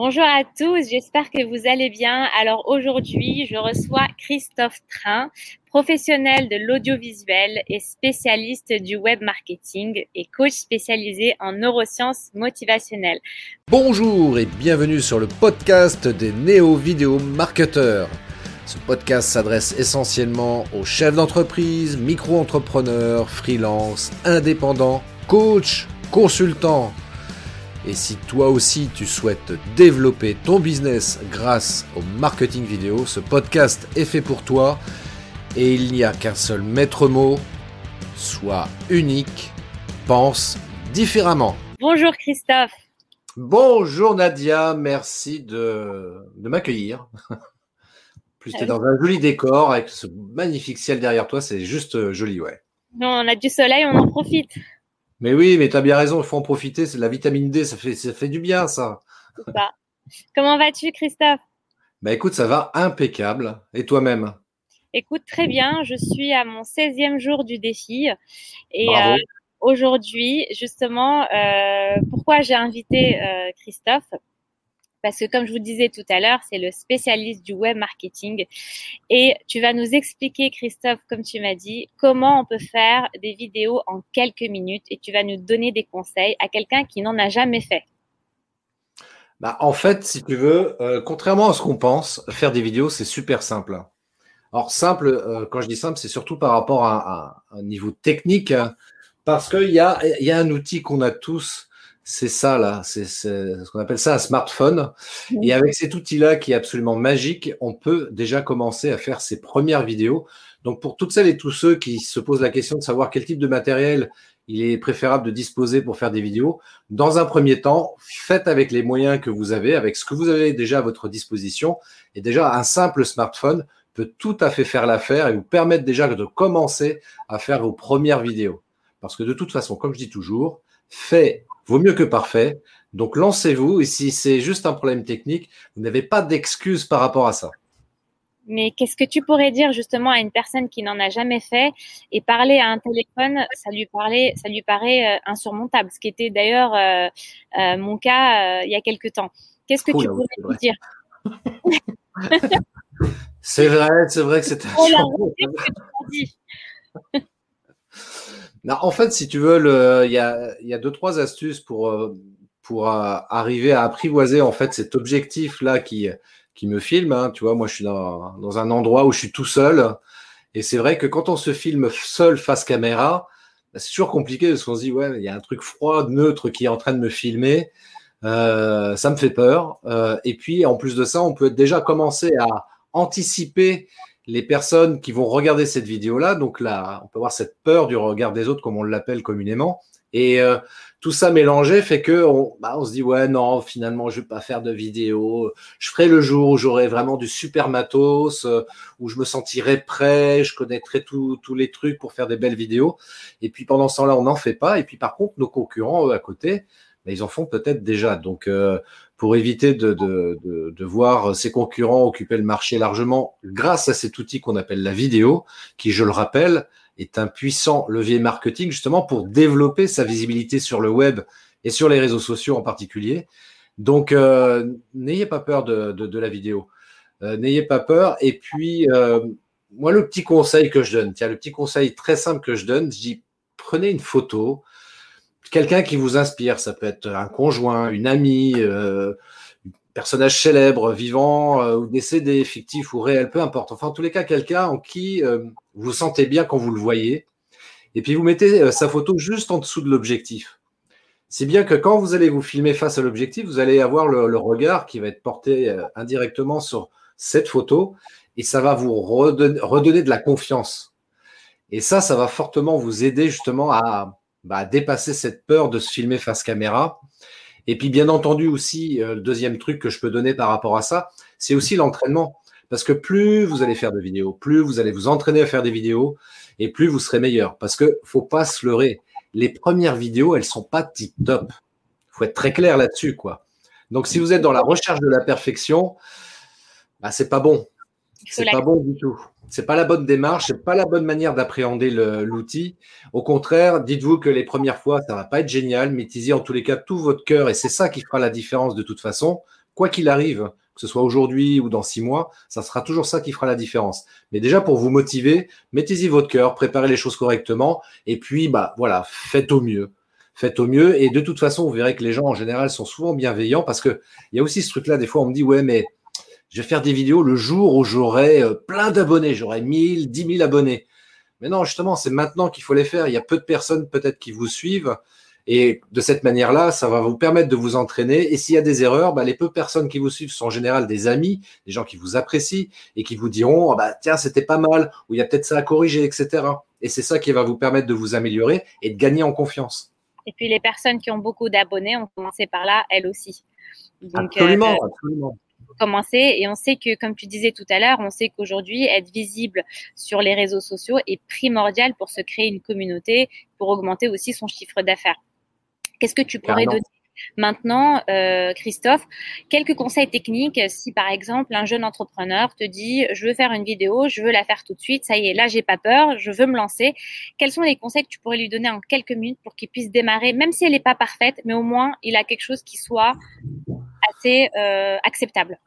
Bonjour à tous, j'espère que vous allez bien. Alors aujourd'hui, je reçois Christophe Train, professionnel de l'audiovisuel et spécialiste du web marketing et coach spécialisé en neurosciences motivationnelles. Bonjour et bienvenue sur le podcast des néo-vidéo marketeurs. Ce podcast s'adresse essentiellement aux chefs d'entreprise, micro-entrepreneurs, freelance, indépendants, coachs, consultants et si toi aussi tu souhaites développer ton business grâce au marketing vidéo, ce podcast est fait pour toi et il n'y a qu'un seul maître mot, sois unique, pense différemment. Bonjour Christophe. Bonjour Nadia, merci de, m'accueillir. plus tu es dans un joli décor avec ce magnifique ciel derrière toi, c'est juste euh, joli, ouais. Non, on a du soleil, on en profite. Mais oui, mais tu as bien raison, il faut en profiter. C'est la vitamine D, ça fait, ça fait du bien, ça. Comment vas-tu, Christophe? Bah écoute, ça va impeccable. Et toi-même? Écoute, très bien. Je suis à mon 16e jour du défi. Et euh, aujourd'hui, justement, euh, pourquoi j'ai invité euh, Christophe? Parce que comme je vous disais tout à l'heure, c'est le spécialiste du web marketing. Et tu vas nous expliquer, Christophe, comme tu m'as dit, comment on peut faire des vidéos en quelques minutes et tu vas nous donner des conseils à quelqu'un qui n'en a jamais fait. Bah, en fait, si tu veux, euh, contrairement à ce qu'on pense, faire des vidéos, c'est super simple. Alors, simple, euh, quand je dis simple, c'est surtout par rapport à, un niveau technique, hein, parce qu'il y y a un outil qu'on a tous c'est ça là, c'est ce qu'on appelle ça un smartphone. Et avec cet outil-là qui est absolument magique, on peut déjà commencer à faire ses premières vidéos. Donc pour toutes celles et tous ceux qui se posent la question de savoir quel type de matériel il est préférable de disposer pour faire des vidéos, dans un premier temps, faites avec les moyens que vous avez, avec ce que vous avez déjà à votre disposition. Et déjà, un simple smartphone peut tout à fait faire l'affaire et vous permettre déjà de commencer à faire vos premières vidéos. Parce que de toute façon, comme je dis toujours, fait vaut mieux que parfait. Donc lancez-vous et si c'est juste un problème technique, vous n'avez pas d'excuse par rapport à ça. Mais qu'est-ce que tu pourrais dire justement à une personne qui n'en a jamais fait et parler à un téléphone, ça lui parlait, ça lui paraît euh, insurmontable, ce qui était d'ailleurs euh, euh, mon cas il y a quelque temps. Qu'est-ce que tu pourrais lui dire? C'est vrai, c'est vrai que c'était. en fait, si tu veux, il y a, deux, trois astuces pour, euh, euh, arriver à apprivoiser en fait cet objectif-là qui, qui me filme. Hein. Tu vois, moi, je suis dans, un endroit où je suis tout seul. Et c'est vrai que quand on se filme seul face caméra, bah, c'est toujours compliqué parce qu'on se dit, ouais, il y a un truc froid, neutre qui est en train de me filmer. Euh, ça me fait peur. et puis, en plus de ça, on peut déjà commencer à anticiper les personnes qui vont regarder cette vidéo-là, donc là, on peut avoir cette peur du regard des autres, comme on l'appelle communément. Et euh, tout ça mélangé fait que on, bah, se dit ouais non finalement je vais pas faire de vidéo. Je ferai le jour où j'aurai vraiment du super matos, euh, où je me sentirai prêt, je connaîtrai tous les trucs pour faire des belles vidéos. Et puis pendant ce temps-là on n'en fait pas. Et puis par contre nos concurrents eux à côté, bah, ils en font peut-être déjà. Donc euh, pour éviter de, voir ses concurrents occuper le marché largement grâce à cet outil qu'on appelle la vidéo, qui, je le rappelle, est un puissant levier marketing justement pour développer sa visibilité sur le web et sur les réseaux sociaux en particulier. Donc, euh, n'ayez pas peur de, de la vidéo. Euh, n'ayez pas peur. Et puis, euh, moi, le petit conseil que je donne, tiens, le petit conseil très simple que je donne, je dis, prenez une photo, quelqu'un qui vous inspire. Ça peut être un conjoint, une amie, euh, un personnage célèbre, vivant euh, ou décédé, fictif ou réel, peu importe. Enfin, en tous les cas, quelqu'un en qui euh, vous sentez bien quand vous le voyez. Et puis vous mettez sa photo juste en dessous de l'objectif. C'est bien que quand vous allez vous filmer face à l'objectif, vous allez avoir le, regard qui va être porté indirectement sur cette photo et ça va vous redonner de la confiance. Et ça, ça va fortement vous aider justement à, bah, dépasser cette peur de se filmer face caméra. Et puis, bien entendu, aussi, euh, le deuxième truc que je peux donner par rapport à ça, c'est aussi l'entraînement. Parce que plus vous allez faire de vidéos, plus vous allez vous entraîner à faire des vidéos, et plus vous serez meilleur. Parce que faut pas se leurrer. Les premières vidéos, elles sont pas tip top. Faut être très clair là-dessus, quoi. Donc, si vous êtes dans la recherche de la perfection, bah, c'est pas bon. C'est pas bon du tout. C'est pas la bonne démarche, c'est pas la bonne manière d'appréhender l'outil. Au contraire, dites-vous que les premières fois, ça va pas être génial, mais utilisez en tous les cas tout votre cœur et c'est ça qui fera la différence de toute façon. quoi qu'il arrive, que ce soit aujourd'hui ou dans six mois, ça sera toujours ça qui fera la différence. Mais déjà, pour vous motiver, mettez-y votre cœur, préparez les choses correctement, et puis, bah voilà, faites au mieux. Faites au mieux. Et de toute façon, vous verrez que les gens, en général, sont souvent bienveillants parce que il y a aussi ce truc-là, des fois, on me dit, ouais, mais je vais faire des vidéos le jour où j'aurai euh, plein d'abonnés, j'aurai 1000, 10 000 abonnés. Mais non, justement, c'est maintenant qu'il faut les faire. Il y a peu de personnes peut-être qui vous suivent. Et de cette manière-là, ça va vous permettre de vous entraîner. Et s'il y a des erreurs, bah, les peu de personnes qui vous suivent sont en général des amis, des gens qui vous apprécient et qui vous diront, oh, bah, tiens, c'était pas mal, ou il y a peut-être ça à corriger, etc. Et c'est ça qui va vous permettre de vous améliorer et de gagner en confiance. Et puis les personnes qui ont beaucoup d'abonnés ont commencé par là, elles aussi. absolument, euh, absolument commencer. Et on sait que, comme tu disais tout à l'heure, on sait qu'aujourd'hui, être visible sur les réseaux sociaux est primordial pour se créer une communauté, pour augmenter aussi son chiffre d'affaires. Qu'est-ce que tu pourrais donner Maintenant, euh, Christophe, quelques conseils techniques si par exemple un jeune entrepreneur te dit je veux faire une vidéo, je veux la faire tout de suite, ça y est, là j'ai pas peur, je veux me lancer. Quels sont les conseils que tu pourrais lui donner en quelques minutes pour qu'il puisse démarrer, même si elle n'est pas parfaite, mais au moins il a quelque chose qui soit assez euh, acceptable?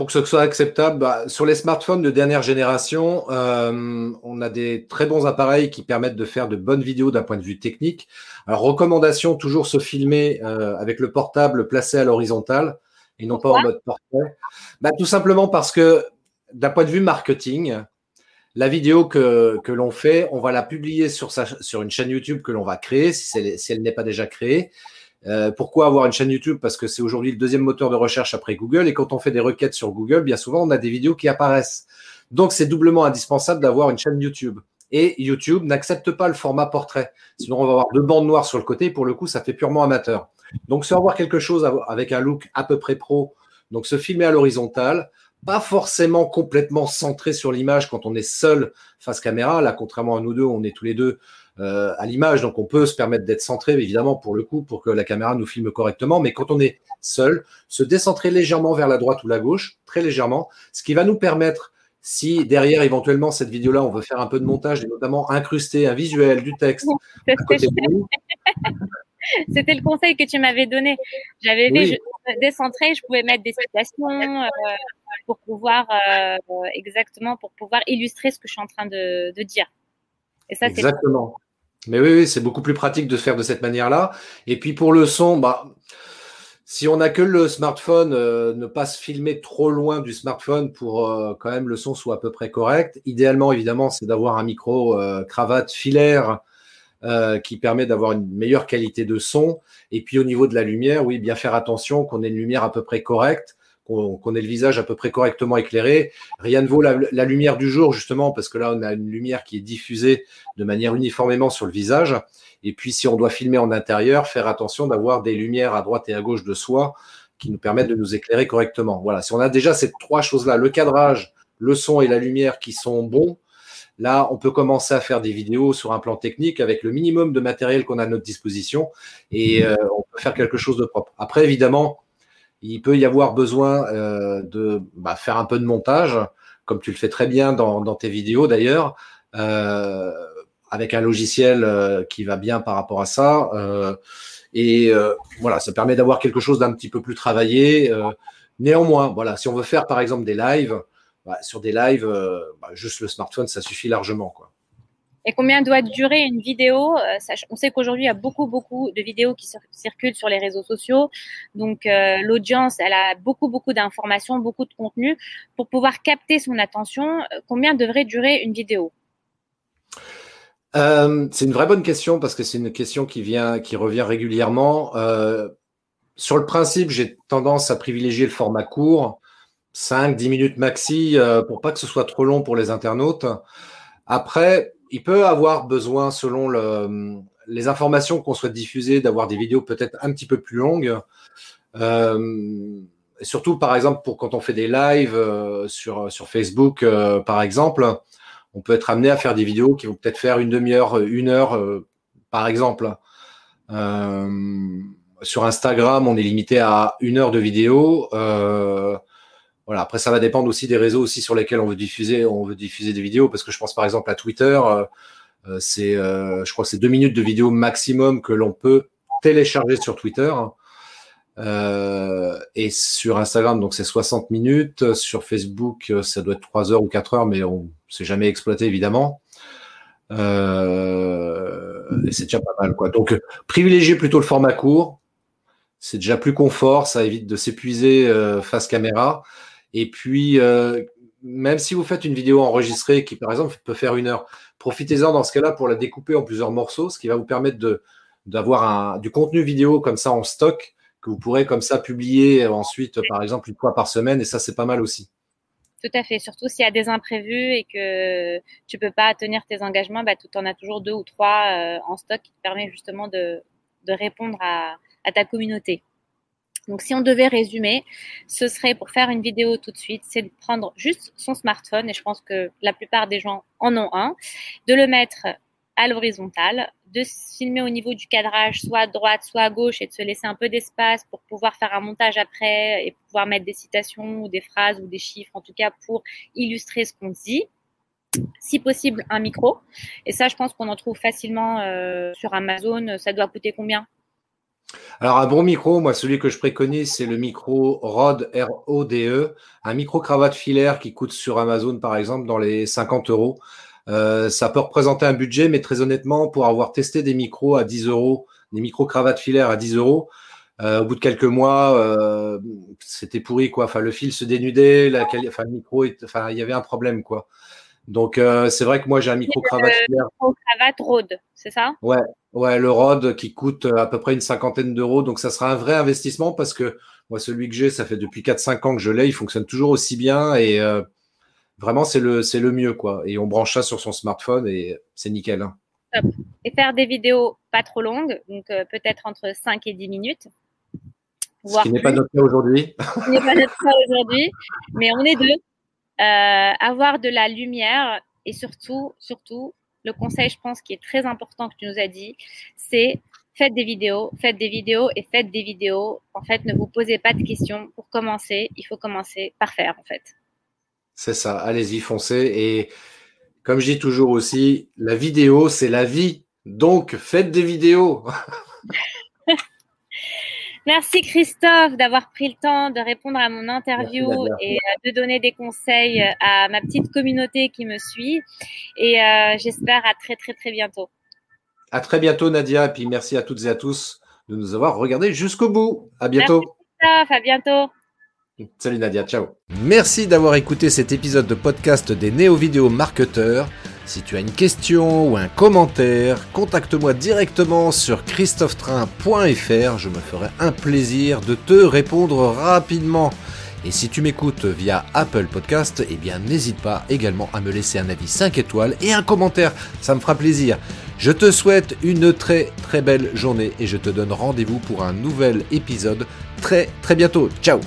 Pour que ce soit acceptable, bah, sur les smartphones de dernière génération, euh, on a des très bons appareils qui permettent de faire de bonnes vidéos d'un point de vue technique. Alors, recommandation, toujours se filmer euh, avec le portable placé à l'horizontale et non pas en mode portrait. Bah, tout simplement parce que d'un point de vue marketing, la vidéo que, que l'on fait, on va la publier sur, sa, sur une chaîne YouTube que l'on va créer, si, si elle n'est pas déjà créée. Euh, pourquoi avoir une chaîne YouTube? Parce que c'est aujourd'hui le deuxième moteur de recherche après Google. Et quand on fait des requêtes sur Google, bien souvent, on a des vidéos qui apparaissent. Donc, c'est doublement indispensable d'avoir une chaîne YouTube. Et YouTube n'accepte pas le format portrait. Sinon, on va avoir deux bandes noires sur le côté. Pour le coup, ça fait purement amateur. Donc, se avoir quelque chose avec un look à peu près pro, donc se filmer à l'horizontale, pas forcément complètement centré sur l'image quand on est seul face caméra. Là, contrairement à nous deux, on est tous les deux euh, à l'image, donc on peut se permettre d'être centré, évidemment, pour le coup, pour que la caméra nous filme correctement. Mais quand on est seul, se décentrer légèrement vers la droite ou la gauche, très légèrement, ce qui va nous permettre, si derrière, éventuellement, cette vidéo-là, on veut faire un peu de montage et notamment incruster un visuel, du texte. C'était le conseil que tu m'avais donné. J'avais vu décentrer, je pouvais mettre des citations euh, pour pouvoir euh, exactement pour pouvoir illustrer ce que je suis en train de, de dire. Exactement. Mais oui, c'est beaucoup plus pratique de faire de cette manière-là. Et puis pour le son, bah, si on n'a que le smartphone, euh, ne pas se filmer trop loin du smartphone pour euh, quand même le son soit à peu près correct. Idéalement, évidemment, c'est d'avoir un micro euh, cravate filaire qui permet d'avoir une meilleure qualité de son. Et puis au niveau de la lumière, oui, bien faire attention qu'on ait une lumière à peu près correcte qu'on ait le visage à peu près correctement éclairé. Rien ne vaut la, lumière du jour, justement, parce que là, on a une lumière qui est diffusée de manière uniformément sur le visage. Et puis, si on doit filmer en intérieur, faire attention d'avoir des lumières à droite et à gauche de soi qui nous permettent de nous éclairer correctement. Voilà, si on a déjà ces trois choses-là, le cadrage, le son et la lumière qui sont bons, Là, on peut commencer à faire des vidéos sur un plan technique avec le minimum de matériel qu'on a à notre disposition et euh, on peut faire quelque chose de propre. Après, évidemment, il peut y avoir besoin euh, de bah, faire un peu de montage, comme tu le fais très bien dans, tes vidéos d'ailleurs, euh, avec un logiciel euh, qui va bien par rapport à ça. et voilà, ça permet d'avoir quelque chose d'un petit peu plus travaillé. néanmoins, voilà, si on veut faire par exemple des lives, bah, sur des lives, bah, juste le smartphone, ça suffit largement. Quoi et combien doit durer une vidéo. Euh, on sait qu'aujourd'hui, il y a beaucoup, beaucoup de vidéos qui circulent sur les réseaux sociaux. Donc, euh, l'audience, elle a beaucoup, beaucoup d'informations, beaucoup de contenu. Pour pouvoir capter son attention, euh, combien devrait durer une vidéo? C'est une vraie bonne question parce que c'est une question qui, vient, qui revient régulièrement. sur le principe, j'ai tendance à privilégier le format court, 5-10 minutes maxi, pour pas que ce soit trop long pour les internautes. Après, il peut avoir besoin, selon les informations qu'on souhaite diffuser, d'avoir des vidéos peut-être un petit peu plus longues. Euh, surtout, par exemple, pour quand on fait des lives euh, sur, Facebook, euh, par exemple, on peut être amené à faire des vidéos qui vont peut-être faire une demi-heure, une heure, par exemple. sur Instagram, on est limité à une heure de vidéo. Voilà. Après, ça va dépendre aussi des réseaux aussi sur lesquels on veut diffuser, on veut diffuser des vidéos. Parce que je pense par exemple à Twitter, euh, euh, c'est, euh, je crois c'est deux minutes de vidéo maximum que l'on peut télécharger sur Twitter. Euh, et sur Instagram, donc c'est 60 minutes. Sur Facebook, ça doit être 3 heures ou 4 heures, mais on s'est jamais exploité évidemment. Et c'est déjà pas mal, quoi. Donc, privilégiez plutôt le format court. C'est déjà plus confort, ça évite de s'épuiser face caméra. Et puis, euh, même si vous faites une vidéo enregistrée qui, par exemple, peut faire une heure, profitez-en dans ce cas-là pour la découper en plusieurs morceaux, ce qui va vous permettre de d'avoir du contenu vidéo comme ça en stock que vous pourrez comme ça publier ensuite, par exemple, une fois par semaine. Et ça, c'est pas mal aussi. Tout à fait. Surtout s'il y a des imprévus et que tu peux pas tenir tes engagements, bah, tu en as toujours deux ou trois euh, en stock qui te permet justement de, de répondre à, à, ta communauté. Donc, si on devait résumer, ce serait pour faire une vidéo tout de suite, c'est de prendre juste son smartphone, et je pense que la plupart des gens en ont un, de le mettre à l'horizontale, de filmer au niveau du cadrage, soit à droite, soit à gauche, et de se laisser un peu d'espace pour pouvoir faire un montage après et pouvoir mettre des citations ou des phrases ou des chiffres, en tout cas pour illustrer ce qu'on dit. Si possible, un micro. Et ça, je pense qu'on en trouve facilement euh, sur Amazon. Ça doit coûter combien? Alors, un bon micro, moi, celui que je préconise, c'est le micro Rode, R-O-D-E, un micro cravate filaire qui coûte sur Amazon, par exemple, dans les 50 euros. Euh, ça peut représenter un budget, mais très honnêtement, pour avoir testé des micros à 10 euros, des micros cravates filaires à 10 euros, euh, au bout de quelques mois, euh, c'était pourri quoi. Enfin, le fil se dénudait, la enfin, le micro, enfin, il y avait un problème quoi. Donc c'est vrai que moi j'ai un micro cravate filaire. Micro cravate Rode, c'est ça? Ouais, ouais, le Rode qui coûte à peu près une cinquantaine d'euros. Donc ça sera un vrai investissement parce que moi celui que j'ai, ça fait depuis 4-5 ans que je l'ai, il fonctionne toujours aussi bien et vraiment, c'est le, c'est le mieux, quoi. Et on branche ça sur son smartphone et c'est nickel. Hein. Et faire des vidéos pas trop longues, donc euh, peut-être entre 5 et 10 minutes. Ce qui n'est pas notre cas aujourd'hui. Ce n'est pas notre cas aujourd'hui, mais on est deux. Euh, avoir de la lumière et surtout, surtout, le conseil, je pense, qui est très important que tu nous as dit, c'est faites des vidéos, faites des vidéos et faites des vidéos. En fait, ne vous posez pas de questions. Pour commencer, il faut commencer par faire, en fait. C'est ça, allez-y, foncez. Et comme je dis toujours aussi, la vidéo, c'est la vie. Donc, faites des vidéos. Merci Christophe d'avoir pris le temps de répondre à mon interview et euh, de donner des conseils à ma petite communauté qui me suit. Et euh, j'espère à très très très bientôt. À très bientôt Nadia. Et puis merci à toutes et à tous de nous avoir regardés jusqu'au bout. À bientôt. Merci Christophe, à bientôt. Salut Nadia, ciao. Merci d'avoir écouté cet épisode de podcast des néo-vidéo marketeurs. Si tu as une question ou un commentaire, contacte-moi directement sur christophetrain.fr. Je me ferai un plaisir de te répondre rapidement. Et si tu m'écoutes via Apple Podcast, eh bien n'hésite pas également à me laisser un avis 5 étoiles et un commentaire, ça me fera plaisir. Je te souhaite une très très belle journée et je te donne rendez-vous pour un nouvel épisode très très bientôt. Ciao